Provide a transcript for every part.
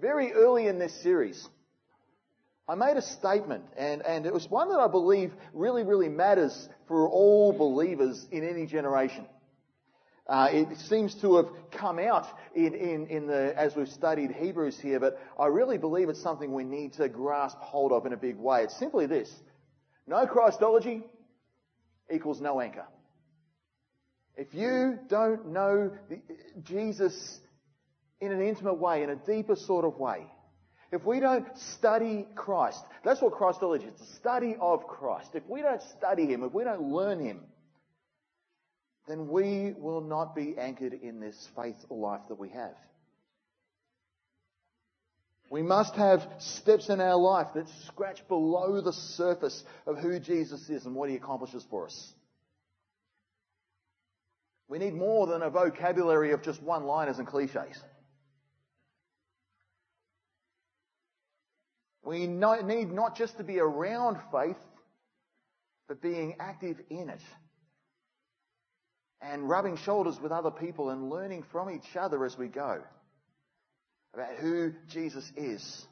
very early in this series, I made a statement, and, and it was one that I believe really, really matters for all believers in any generation. Uh, it seems to have come out in, in, in the, as we've studied Hebrews here, but I really believe it's something we need to grasp hold of in a big way. It's simply this. No Christology equals no anchor. If you don't know Jesus in an intimate way, in a deeper sort of way, if we don't study Christ, that's what Christology is, the study of Christ. If we don't study Him, if we don't learn Him, then we will not be anchored in this faith life that we have. We must have steps in our life that scratch below the surface of who Jesus is and what He accomplishes for us. We need more than a vocabulary of just one liners and cliches. We need not just to be around faith, but being active in it. And rubbing shoulders with other people and learning from each other as we go about who Jesus is.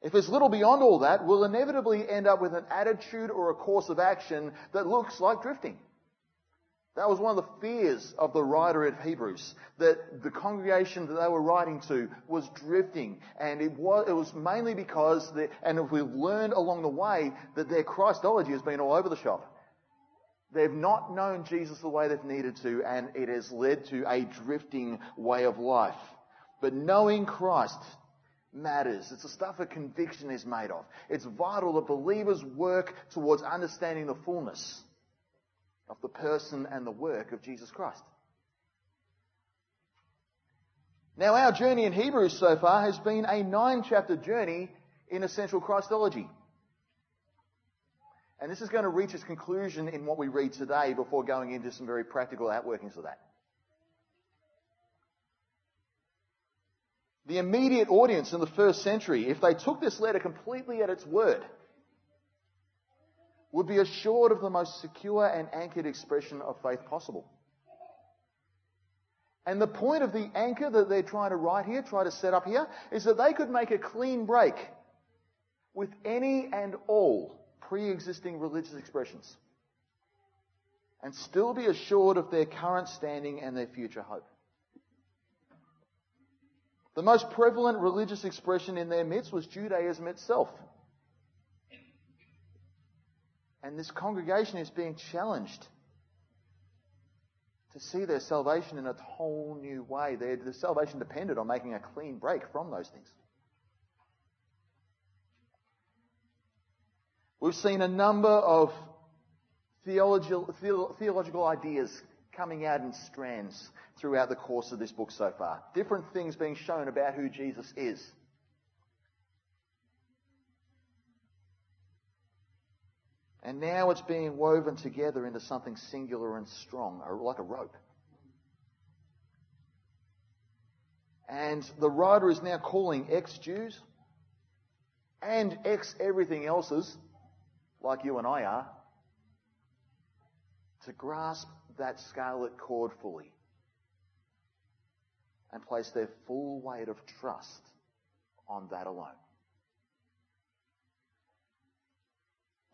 If it's little beyond all that, we'll inevitably end up with an attitude or a course of action that looks like drifting. That was one of the fears of the writer of Hebrews, that the congregation that they were writing to was drifting. And it was, it was mainly because, and we've learned along the way, that their Christology has been all over the shop. They've not known Jesus the way they've needed to, and it has led to a drifting way of life. But knowing Christ matters. It's the stuff that conviction is made of. It's vital that believers work towards understanding the fullness of the person and the work of Jesus Christ. Now, our journey in Hebrews so far has been a nine chapter journey in essential Christology. And this is going to reach its conclusion in what we read today before going into some very practical outworkings of that. The immediate audience in the first century, if they took this letter completely at its word, would be assured of the most secure and anchored expression of faith possible. And the point of the anchor that they're trying to write here, try to set up here, is that they could make a clean break with any and all pre-existing religious expressions and still be assured of their current standing and their future hope. The most prevalent religious expression in their midst was Judaism itself. And this congregation is being challenged to see their salvation in a whole new way. Their, their salvation depended on making a clean break from those things. We've seen a number of theological, theological ideas coming out in strands throughout the course of this book so far. Different things being shown about who Jesus is. And now it's being woven together into something singular and strong, like a rope. And the writer is now calling ex Jews and ex everything else's, like you and I are, to grasp that scarlet cord fully and place their full weight of trust on that alone.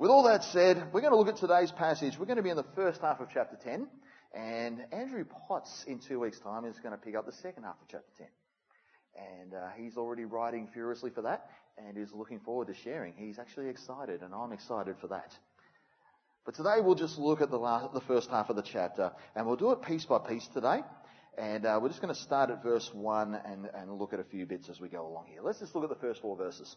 With all that said, we're going to look at today's passage. We're going to be in the first half of chapter 10, and Andrew Potts in two weeks' time is going to pick up the second half of chapter 10. And uh, he's already writing furiously for that, and is looking forward to sharing. He's actually excited, and I'm excited for that. But today we'll just look at the, last, the first half of the chapter, and we'll do it piece by piece today. And uh, we're just going to start at verse 1 and, and look at a few bits as we go along here. Let's just look at the first four verses.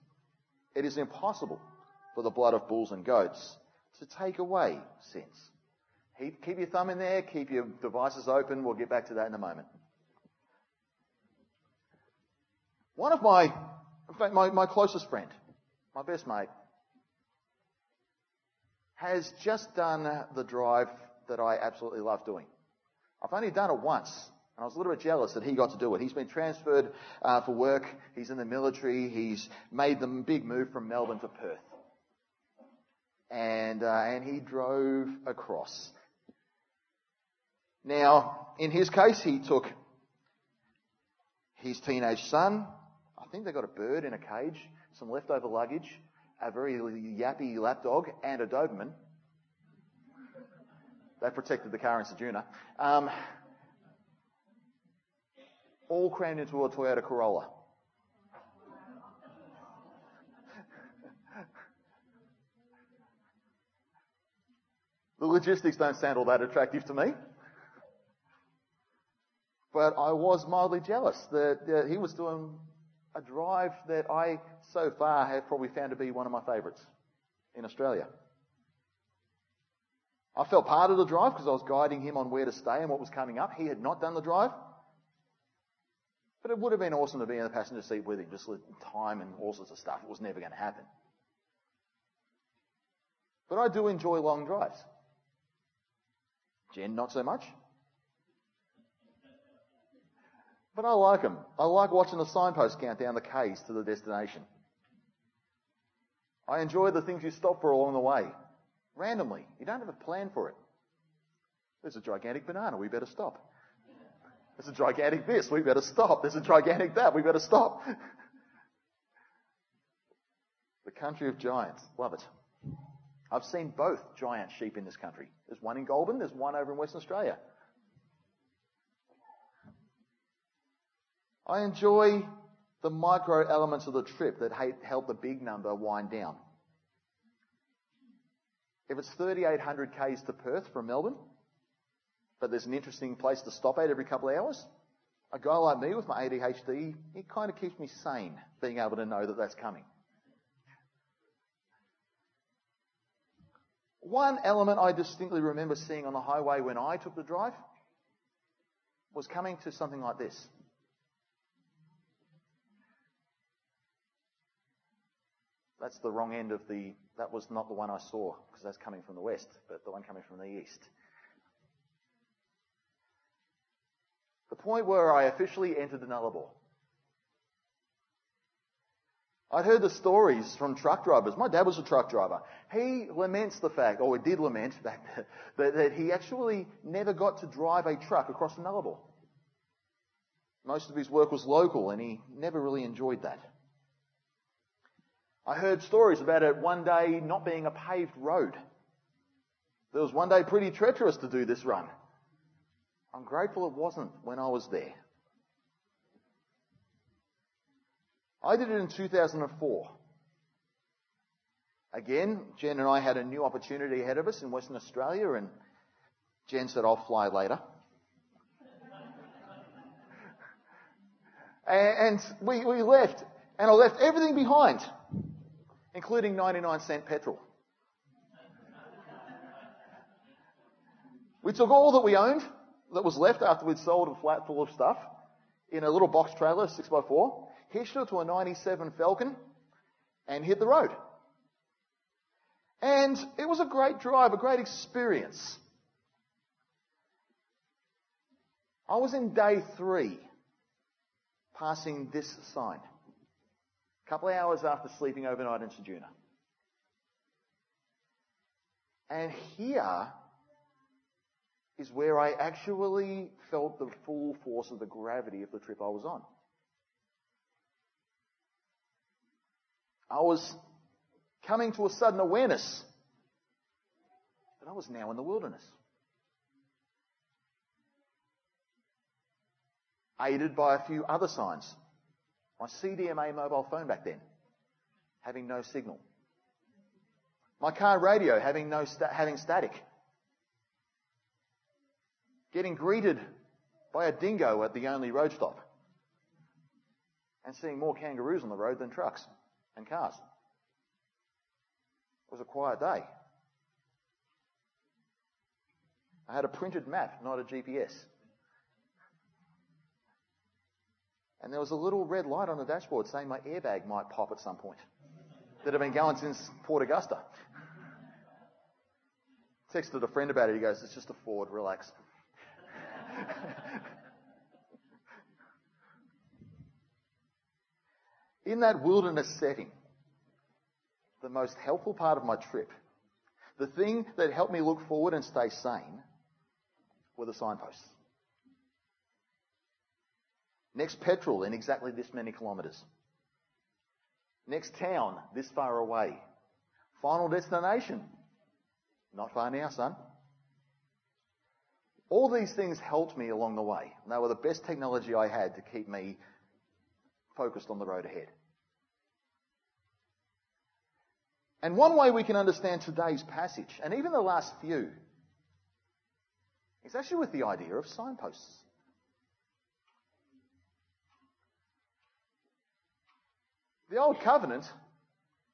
it is impossible for the blood of bulls and goats to take away sins. Keep, your thumb in there, keep your devices open. We'll get back to that in a moment. One of my, in fact, my, my closest friend, my best mate, has just done the drive that I absolutely love doing. I've only done it once, I was a little bit jealous that he got to do it. He's been transferred uh, for work. He's in the military. He's made the big move from Melbourne to Perth, and uh, and he drove across. Now, in his case, he took his teenage son. I think they got a bird in a cage, some leftover luggage, a very yappy lapdog, and a Doberman. They protected the car in Ceduna. Um, all crammed into a Toyota Corolla. the logistics don't sound all that attractive to me. But I was mildly jealous that uh, he was doing a drive that I so far have probably found to be one of my favourites in Australia. I felt part of the drive because I was guiding him on where to stay and what was coming up. He had not done the drive. But it would have been awesome to be in the passenger seat with him, just with time and all sorts of stuff. It was never going to happen. But I do enjoy long drives. Jen, not so much. But I like them. I like watching the signpost count down the K's to the destination. I enjoy the things you stop for along the way. Randomly. You don't have a plan for it. There's a gigantic banana. We better stop. There's a gigantic this. We better stop. There's a gigantic that. We better stop. the country of giants. Love it. I've seen both giant sheep in this country. There's one in Goulburn. There's one over in Western Australia. I enjoy the micro elements of the trip that help the big number wind down. If it's 3,800 k's to Perth from Melbourne, but there's an interesting place to stop at every couple of hours, a guy like me with my ADHD, it kind of keeps me sane being able to know that that's coming. One element I distinctly remember seeing on the highway when I took the drive was coming to something like this. That's the wrong end of the, that was not the one I saw, because that's coming from the west, but the one coming from the east. Point where I officially entered the Nullarbor. I'd heard the stories from truck drivers. My dad was a truck driver. He laments the fact, or he did lament that, that, that he actually never got to drive a truck across the Nullarbor. Most of his work was local and he never really enjoyed that. I heard stories about it one day not being a paved road. There was one day pretty treacherous to do this run. I'm grateful it wasn't when I was there. I did it in 2004. Again, Jen and I had a new opportunity ahead of us in Western Australia and Jen said, I'll fly later. and we, we left and I left everything behind including 99 cent petrol. We took all that we owned that was left after we'd sold a flat full of stuff in a little box trailer, 6x4, hitched it to a 97 Falcon and hit the road. And it was a great drive, a great experience. I was in day three passing this sign a couple of hours after sleeping overnight in Ceduna. And here is where I actually felt the full force of the gravity of the trip I was on. I was coming to a sudden awareness that I was now in the wilderness. Aided by a few other signs my CDMA mobile phone back then, having no signal. My car radio having no sta- having static. Getting greeted by a dingo at the only road stop. And seeing more kangaroos on the road than trucks and cars. It was a quiet day. I had a printed map, not a GPS. And there was a little red light on the dashboard saying my airbag might pop at some point. That had been going since Port Augusta. Texted a friend about it. He goes, "It's just a Ford. Relax." In that wilderness setting, the most helpful part of my trip, the thing that helped me look forward and stay sane, were the signposts. Next petrol in exactly this many kilometres. Next town this far away. Final destination. Not far now, son. All these things helped me along the way. They were the best technology I had to keep me focused on the road ahead. And one way we can understand today's passage, and even the last few, is actually with the idea of signposts. The Old Covenant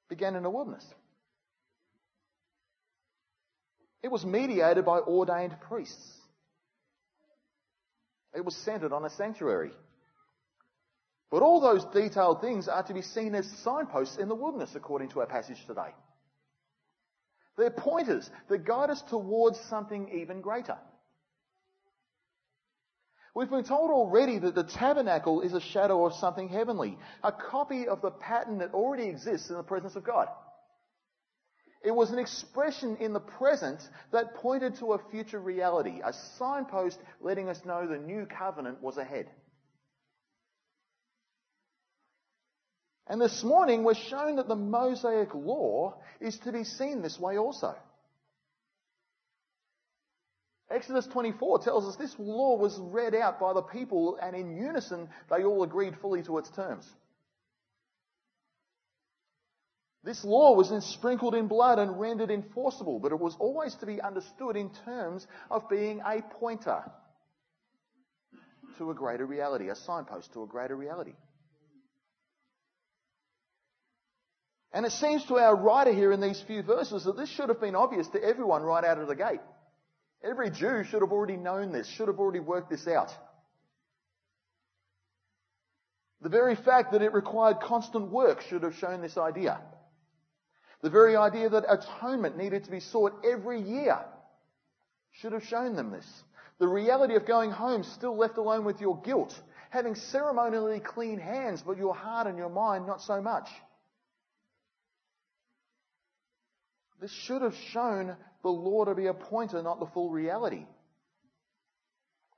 began in a wilderness. It was mediated by ordained priests. It was centered on a sanctuary. But all those detailed things are to be seen as signposts in the wilderness, according to our passage today. They're pointers that guide us towards something even greater. We've been told already that the tabernacle is a shadow of something heavenly, a copy of the pattern that already exists in the presence of God. It was an expression in the present that pointed to a future reality, a signpost letting us know the new covenant was ahead. And this morning we're shown that the Mosaic law is to be seen this way also. Exodus 24 tells us this law was read out by the people and in unison they all agreed fully to its terms. This law was then sprinkled in blood and rendered enforceable, but it was always to be understood in terms of being a pointer to a greater reality, a signpost to a greater reality. And it seems to our writer here in these few verses that this should have been obvious to everyone right out of the gate. Every Jew should have already known this, should have already worked this out. The very fact that it required constant work should have shown this idea. The very idea that atonement needed to be sought every year should have shown them this. The reality of going home still left alone with your guilt, having ceremonially clean hands, but your heart and your mind not so much. This should have shown the law to be a pointer, not the full reality.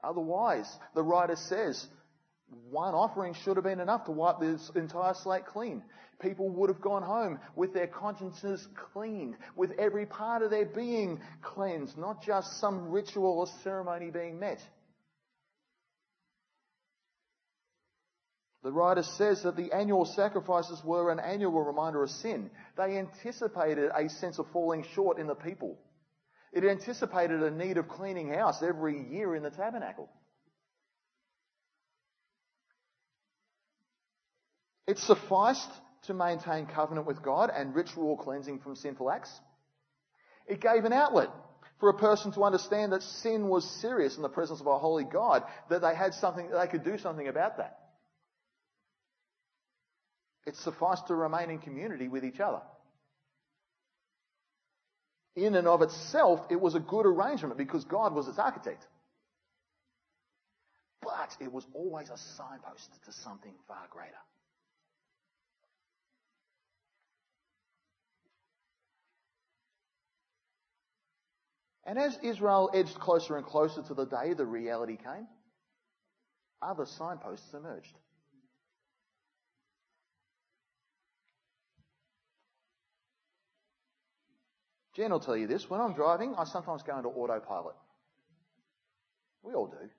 Otherwise, the writer says, one offering should have been enough to wipe this entire slate clean. People would have gone home with their consciences cleaned, with every part of their being cleansed, not just some ritual or ceremony being met. The writer says that the annual sacrifices were an annual reminder of sin. They anticipated a sense of falling short in the people. It anticipated a need of cleaning house every year in the tabernacle. It sufficed to maintain covenant with God and ritual cleansing from sinful acts. It gave an outlet for a person to understand that sin was serious in the presence of a holy God, that they had something, they could do something about that. It sufficed to remain in community with each other. In and of itself, it was a good arrangement because God was its architect. But it was always a signpost to something far greater. And as Israel edged closer and closer to the day the reality came, other signposts emerged. Jen will tell you this. When I'm driving, I sometimes go into autopilot. We all do.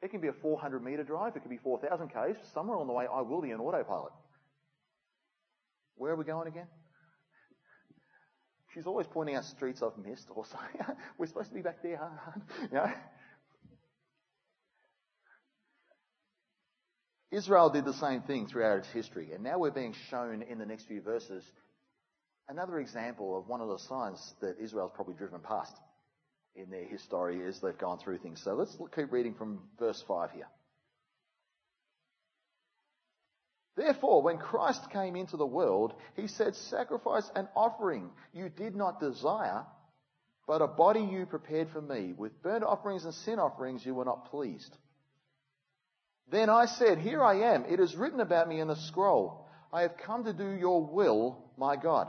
It can be a 400 metre drive. It can be 4,000 k's. Somewhere on the way, I will be in autopilot. Where are we going again? She's always pointing out streets I've missed or saying, we're supposed to be back there. Israel did the same thing throughout its history, and now we're being shown in the next few verses another example of one of the signs that Israel's probably driven past. in their history as they've gone through things. So let's keep reading from verse 5 here. Therefore, when Christ came into the world, he said, Sacrifice and offering you did not desire, but a body you prepared for me. With burnt offerings and sin offerings you were not pleased. Then I said, Here I am. It is written about me in the scroll. I have come to do your will, my God.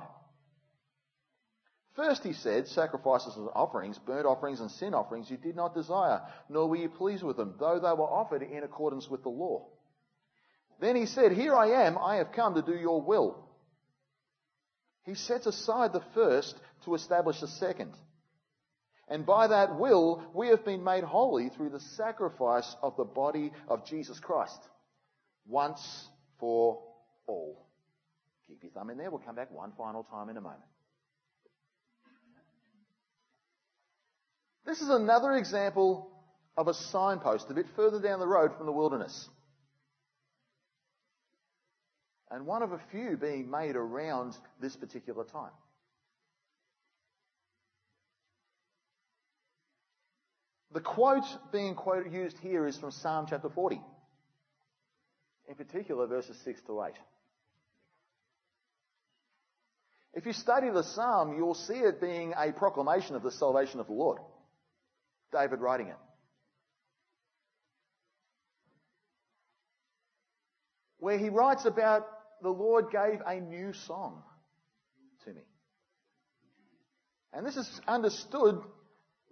First he said, Sacrifices and offerings, burnt offerings and sin offerings you did not desire, nor were you pleased with them, though they were offered in accordance with the law. Then he said, Here I am, I have come to do your will. He sets aside the first to establish the second. And by that will, we have been made holy through the sacrifice of the body of Jesus Christ. Once for all. Keep your thumb in there. We'll come back one final time in a moment. This is another example of a signpost a bit further down the road from the wilderness and one of a few being made around this particular time. The quote being used here is from Psalm chapter 40, in particular verses 6 to 8. If you study the psalm, you'll see it being a proclamation of the salvation of the Lord. David writing it. Where he writes about the Lord gave a new song to me. And this is understood,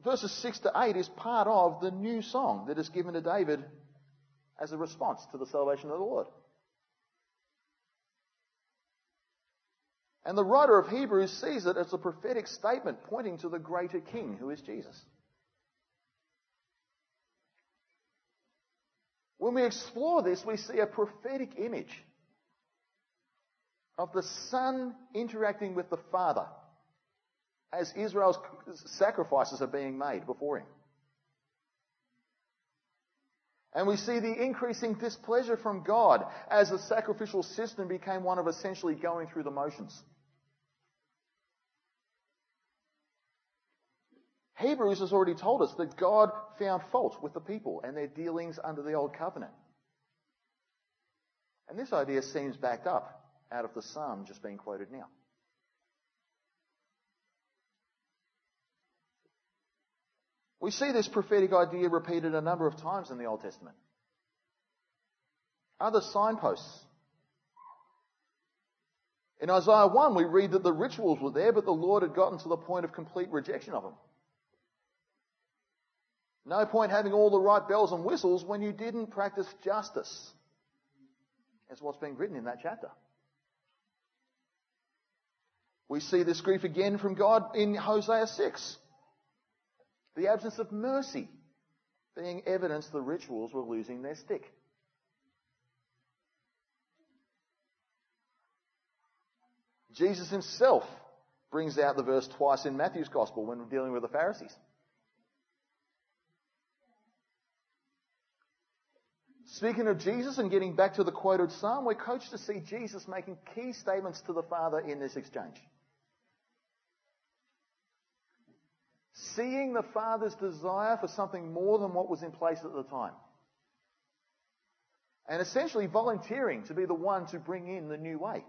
verses 6 to 8 is part of the new song that is given to David as a response to the salvation of the Lord. And the writer of Hebrews sees it as a prophetic statement pointing to the greater king who is Jesus. When we explore this, we see a prophetic image of the Son interacting with the Father as Israel's sacrifices are being made before him. And we see the increasing displeasure from God as the sacrificial system became one of essentially going through the motions. Hebrews has already told us that God found fault with the people and their dealings under the old covenant. And this idea seems backed up out of the psalm just being quoted now. We see this prophetic idea repeated a number of times in the Old Testament. Other signposts. In Isaiah 1, we read that the rituals were there, but the Lord had gotten to the point of complete rejection of them. No point having all the right bells and whistles when you didn't practice justice. That's what's being written in that chapter. We see this grief again from God in Hosea 6. The absence of mercy being evidence the rituals were losing their stick. Jesus himself brings out the verse twice in Matthew's Gospel when we're dealing with the Pharisees. Speaking of Jesus and getting back to the quoted psalm, we're coached to see Jesus making key statements to the Father in this exchange. Seeing the Father's desire for something more than what was in place at the time. And essentially volunteering to be the one to bring in the new way.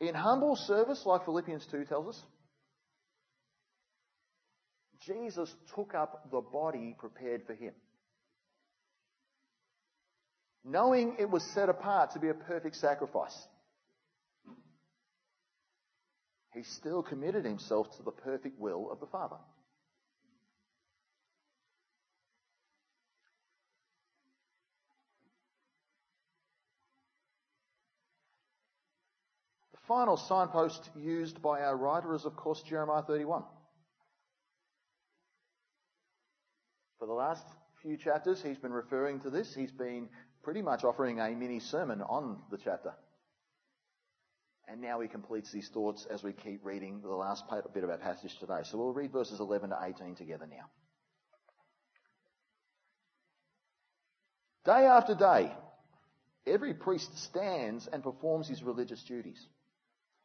In humble service, like Philippians 2 tells us, Jesus took up the body prepared for him. Knowing it was set apart to be a perfect sacrifice. He still committed himself to the perfect will of the Father. The final signpost used by our writer is, of course, Jeremiah 31. For the last few chapters, he's been referring to this. He's been pretty much offering a mini sermon on the chapter. And now he completes these thoughts as we keep reading the last bit of our passage today. So we'll read verses 11 to 18 together now. Day after day, every priest stands and performs his religious duties.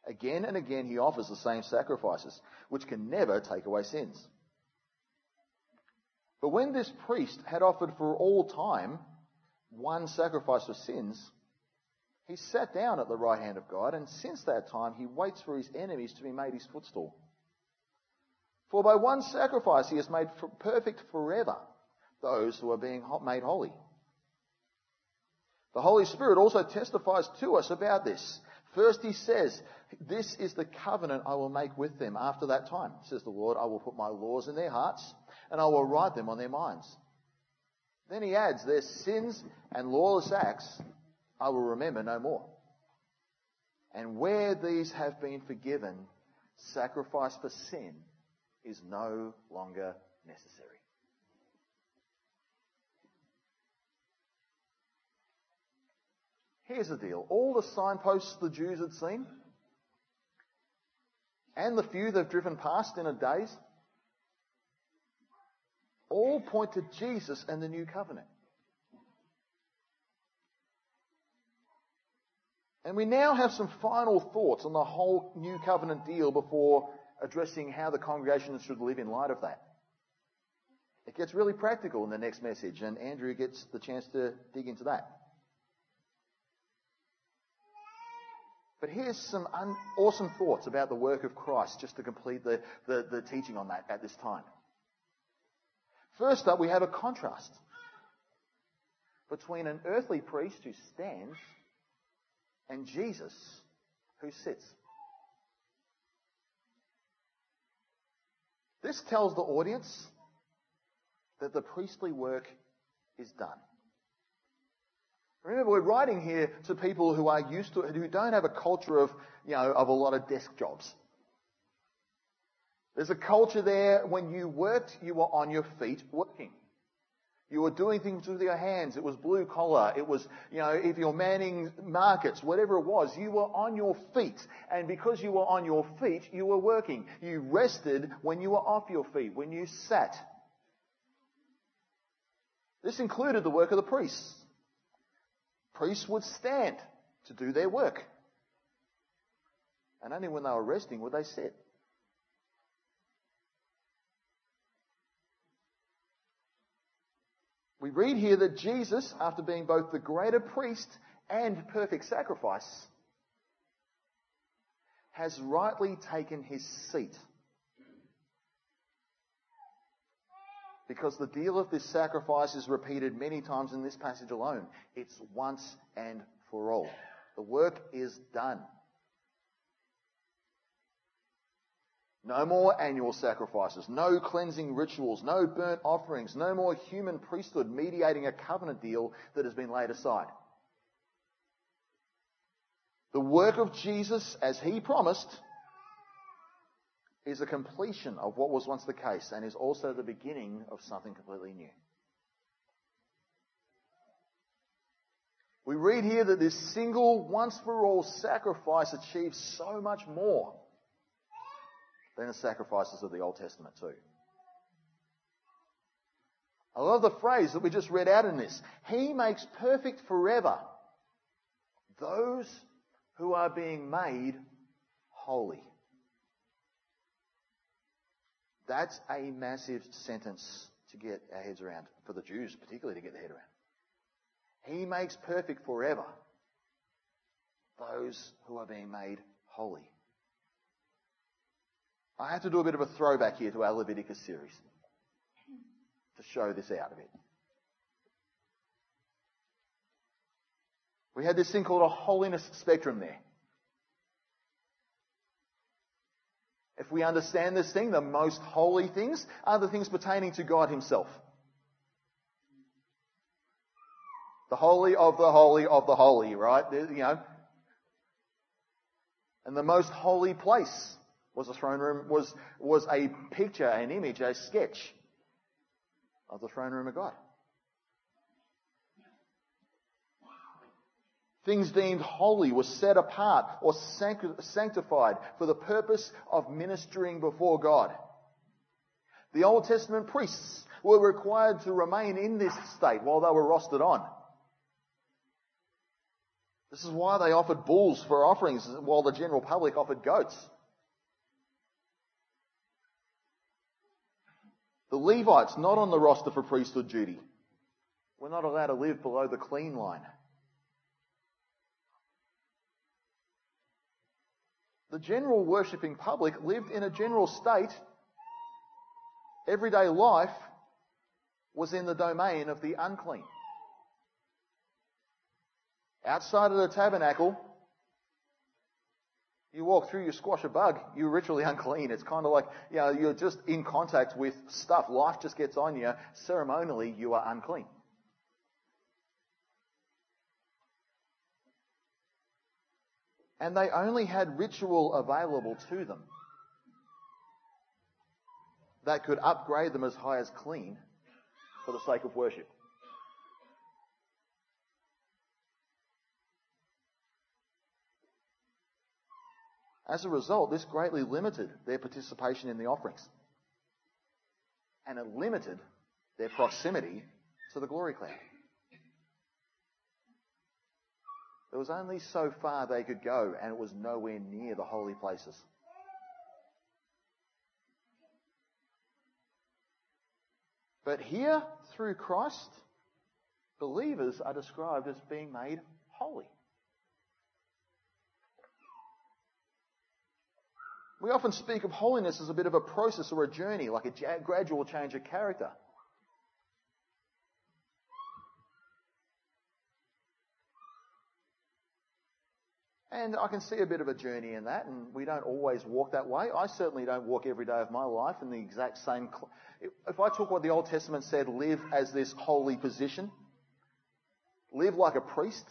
Again and again he offers the same sacrifices, which can never take away sins. But when this priest had offered for all time one sacrifice for sins, he sat down at the right hand of God, and since that time he waits for his enemies to be made his footstool. For by one sacrifice he has made perfect forever those who are being made holy. The Holy Spirit also testifies to us about this. First he says, this is the covenant I will make with them after that time, says the Lord. I will put my laws in their hearts and I will write them on their minds. Then he adds, their sins and lawless acts I will remember no more. And where these have been forgiven, sacrifice for sin is no longer necessary. Here's the deal. All the signposts the Jews had seen, and the few they've driven past in a daze, all point to Jesus and the new covenant. And we now have some final thoughts on the whole new covenant deal before addressing how the congregation should live in light of that. It gets really practical in the next message, and Andrew gets the chance to dig into that. But here's some un- awesome thoughts about the work of Christ, just to complete the, the, the teaching on that at this time. First up, we have a contrast between an earthly priest who stands and Jesus who sits. This tells the audience that the priestly work is done. Remember, we're writing here to people who are used to, it, who don't have a culture of, you know, of a lot of desk jobs. There's a culture there when you worked, you were on your feet working. You were doing things with your hands. It was blue collar. It was, you know, if you're manning markets, whatever it was, you were on your feet. And because you were on your feet, you were working. You rested when you were off your feet, when you sat. This included the work of the priests. Priests would stand to do their work. And only when they were resting would they sit. We read here that Jesus, after being both the greater priest and perfect sacrifice, has rightly taken his seat. Because the deal of this sacrifice is repeated many times in this passage alone. It's once and for all. The work is done. No more annual sacrifices, no cleansing rituals, no burnt offerings, no more human priesthood mediating a covenant deal that has been laid aside. The work of Jesus, as he promised, is a completion of what was once the case and is also the beginning of something completely new. We read here that this single, once for all sacrifice achieves so much more than the sacrifices of the Old Testament too. I love the phrase that we just read out in this. He makes perfect forever those who are being made holy. That's a massive sentence to get our heads around, for the Jews particularly to get their head around. He makes perfect forever those who are being made holy. I have to do a bit of a throwback here to our Leviticus series to show this out a bit. We had this thing called a holiness spectrum there. If we understand this thing, the most holy things are the things pertaining to God Himself. The holy of the holy of the holy, right? You know. And the most holy place was the throne room, was, was a picture, an image, a sketch of the throne room of God. Things deemed holy were set apart or sanctified for the purpose of ministering before God. The Old Testament priests were required to remain in this state while they were rostered on. This is why they offered bulls for offerings while the general public offered goats. The Levites, not on the roster for priesthood duty, were not allowed to live below the clean line. The general worshipping public lived in a general state. Everyday life was in the domain of the unclean. Outside of the tabernacle, you walk through, you squash a bug, you're ritually unclean. It's kind of like, you know, you're just in contact with stuff. Life just gets on you. Ceremonially, you are unclean. And they only had ritual available to them that could upgrade them as high as clean for the sake of worship. As a result, this greatly limited their participation in the offerings. And it limited their proximity to the glory cloud. There was only so far they could go, and it was nowhere near the holy places. But here, through Christ, believers are described as being made holy. We often speak of holiness as a bit of a process or a journey, like a gradual change of character. And I can see a bit of a journey in that, and we don't always walk that way. I certainly don't walk every day of my life in the exact same. Cl- if I took what the Old Testament said, live as this holy position, live like a priest,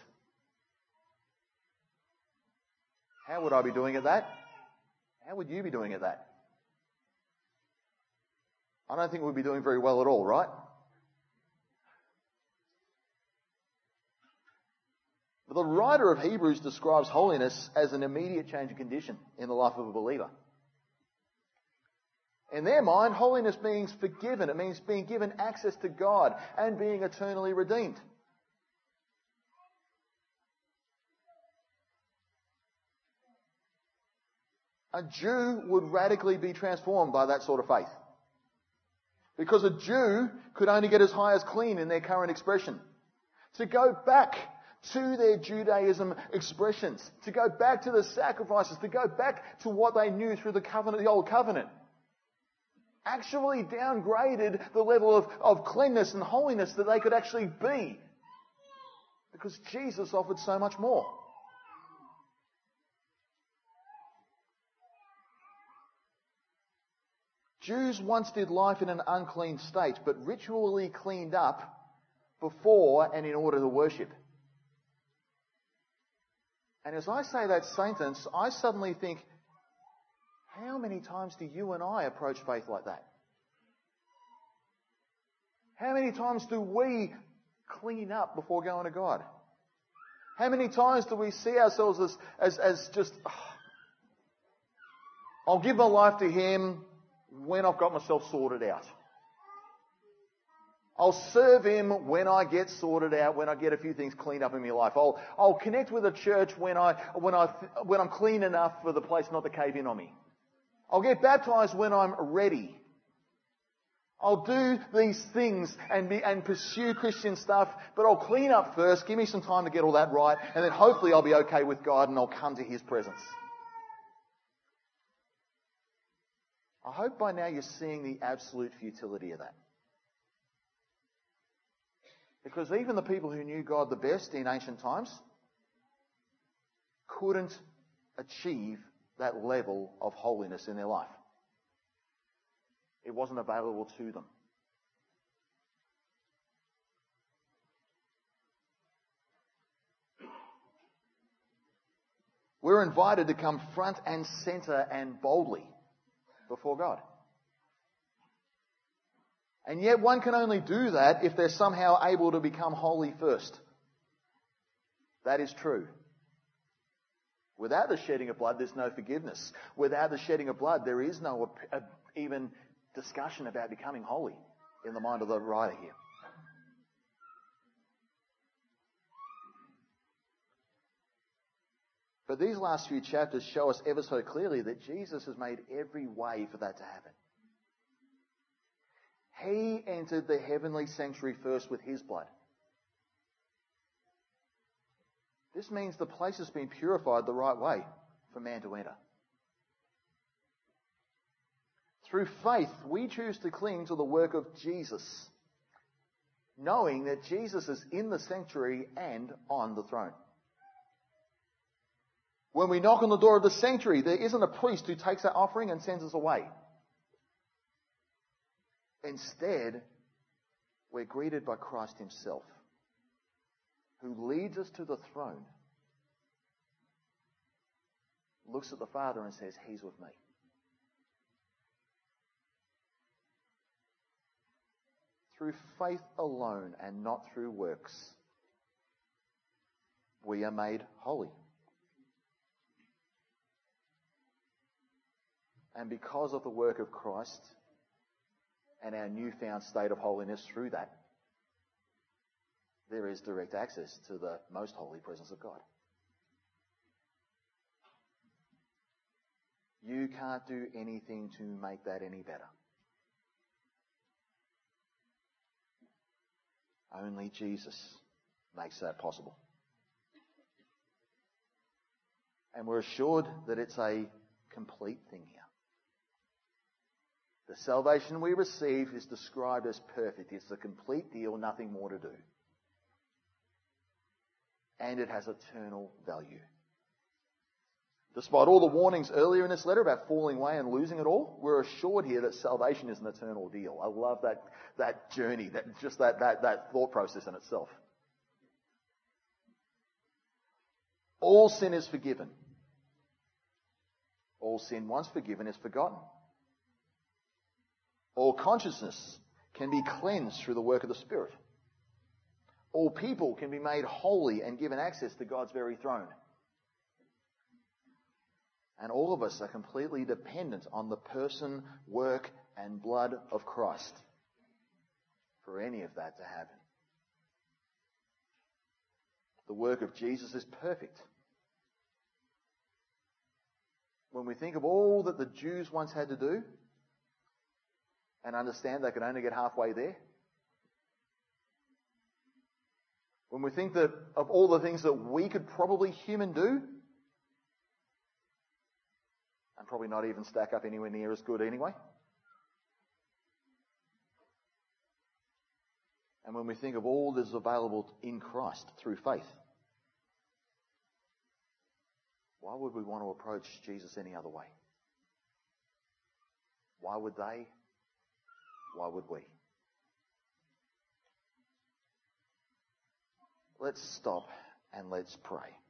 how would I be doing at that? How would you be doing at that? I don't think we'd be doing very well at all, right? But the writer of Hebrews describes holiness as an immediate change of condition in the life of a believer. In their mind, holiness means forgiven. It means being given access to God and being eternally redeemed. A Jew would radically be transformed by that sort of faith. Because a Jew could only get as high as clean in their current expression. To go back to their Judaism expressions, to go back to the sacrifices, to go back to what they knew through the covenant, the old covenant, actually downgraded the level of, of cleanness and holiness that they could actually be. Because Jesus offered so much more. Jews once did life in an unclean state, but ritually cleaned up before and in order to worship. And as I say that sentence, I suddenly think, how many times do you and I approach faith like that? How many times do we clean up before going to God? How many times do we see ourselves as, as, as just, oh, I'll give my life to Him, when I've got myself sorted out. I'll serve Him when I get sorted out, when I get a few things cleaned up in my life. I'll, I'll connect with a church when, I, when, I, when I'm clean enough for the place not to cave in on me. I'll get baptized when I'm ready. I'll do these things and, be, and pursue Christian stuff, but I'll clean up first, give me some time to get all that right, and then hopefully I'll be okay with God and I'll come to His presence. I hope by now you're seeing the absolute futility of that. Because even the people who knew God the best in ancient times couldn't achieve that level of holiness in their life. It wasn't available to them. We're invited to come front and center and boldly before God. And yet one can only do that if they're somehow able to become holy first. That is true. Without the shedding of blood, there's no forgiveness. Without the shedding of blood, there is no uh, even discussion about becoming holy in the mind of the writer here. But these last few chapters show us ever so clearly that Jesus has made every way for that to happen. He entered the heavenly sanctuary first with his blood. This means the place has been purified the right way for man to enter. Through faith, we choose to cling to the work of Jesus, knowing that Jesus is in the sanctuary and on the throne. When we knock on the door of the sanctuary, there isn't a priest who takes our offering and sends us away. Instead, we're greeted by Christ Himself, who leads us to the throne, looks at the Father and says, He's with me. Through faith alone and not through works, we are made holy. And because of the work of Christ and our newfound state of holiness through that, there is direct access to the most holy presence of God. You can't do anything to make that any better. Only Jesus makes that possible. And we're assured that it's a complete thing here. The salvation we receive is described as perfect. It's a complete deal, nothing more to do. And it has eternal value. Despite all the warnings earlier in this letter about falling away and losing it all, we're assured here that salvation is an eternal deal. I love that, that journey, that, just that, that, that thought process in itself. All sin is forgiven. All sin once forgiven is forgotten. All consciousness can be cleansed through the work of the Spirit. All people can be made holy and given access to God's very throne. And all of us are completely dependent on the person, work, and blood of Christ for any of that to happen. The work of Jesus is perfect. When we think of all that the Jews once had to do, and understand they could only get halfway there? When we think that of all the things that we could probably human do, and probably not even stack up anywhere near as good anyway. And when we think of all that is available in Christ through faith, why would we want to approach Jesus any other way? Why would they why would we? Let's stop and let's pray.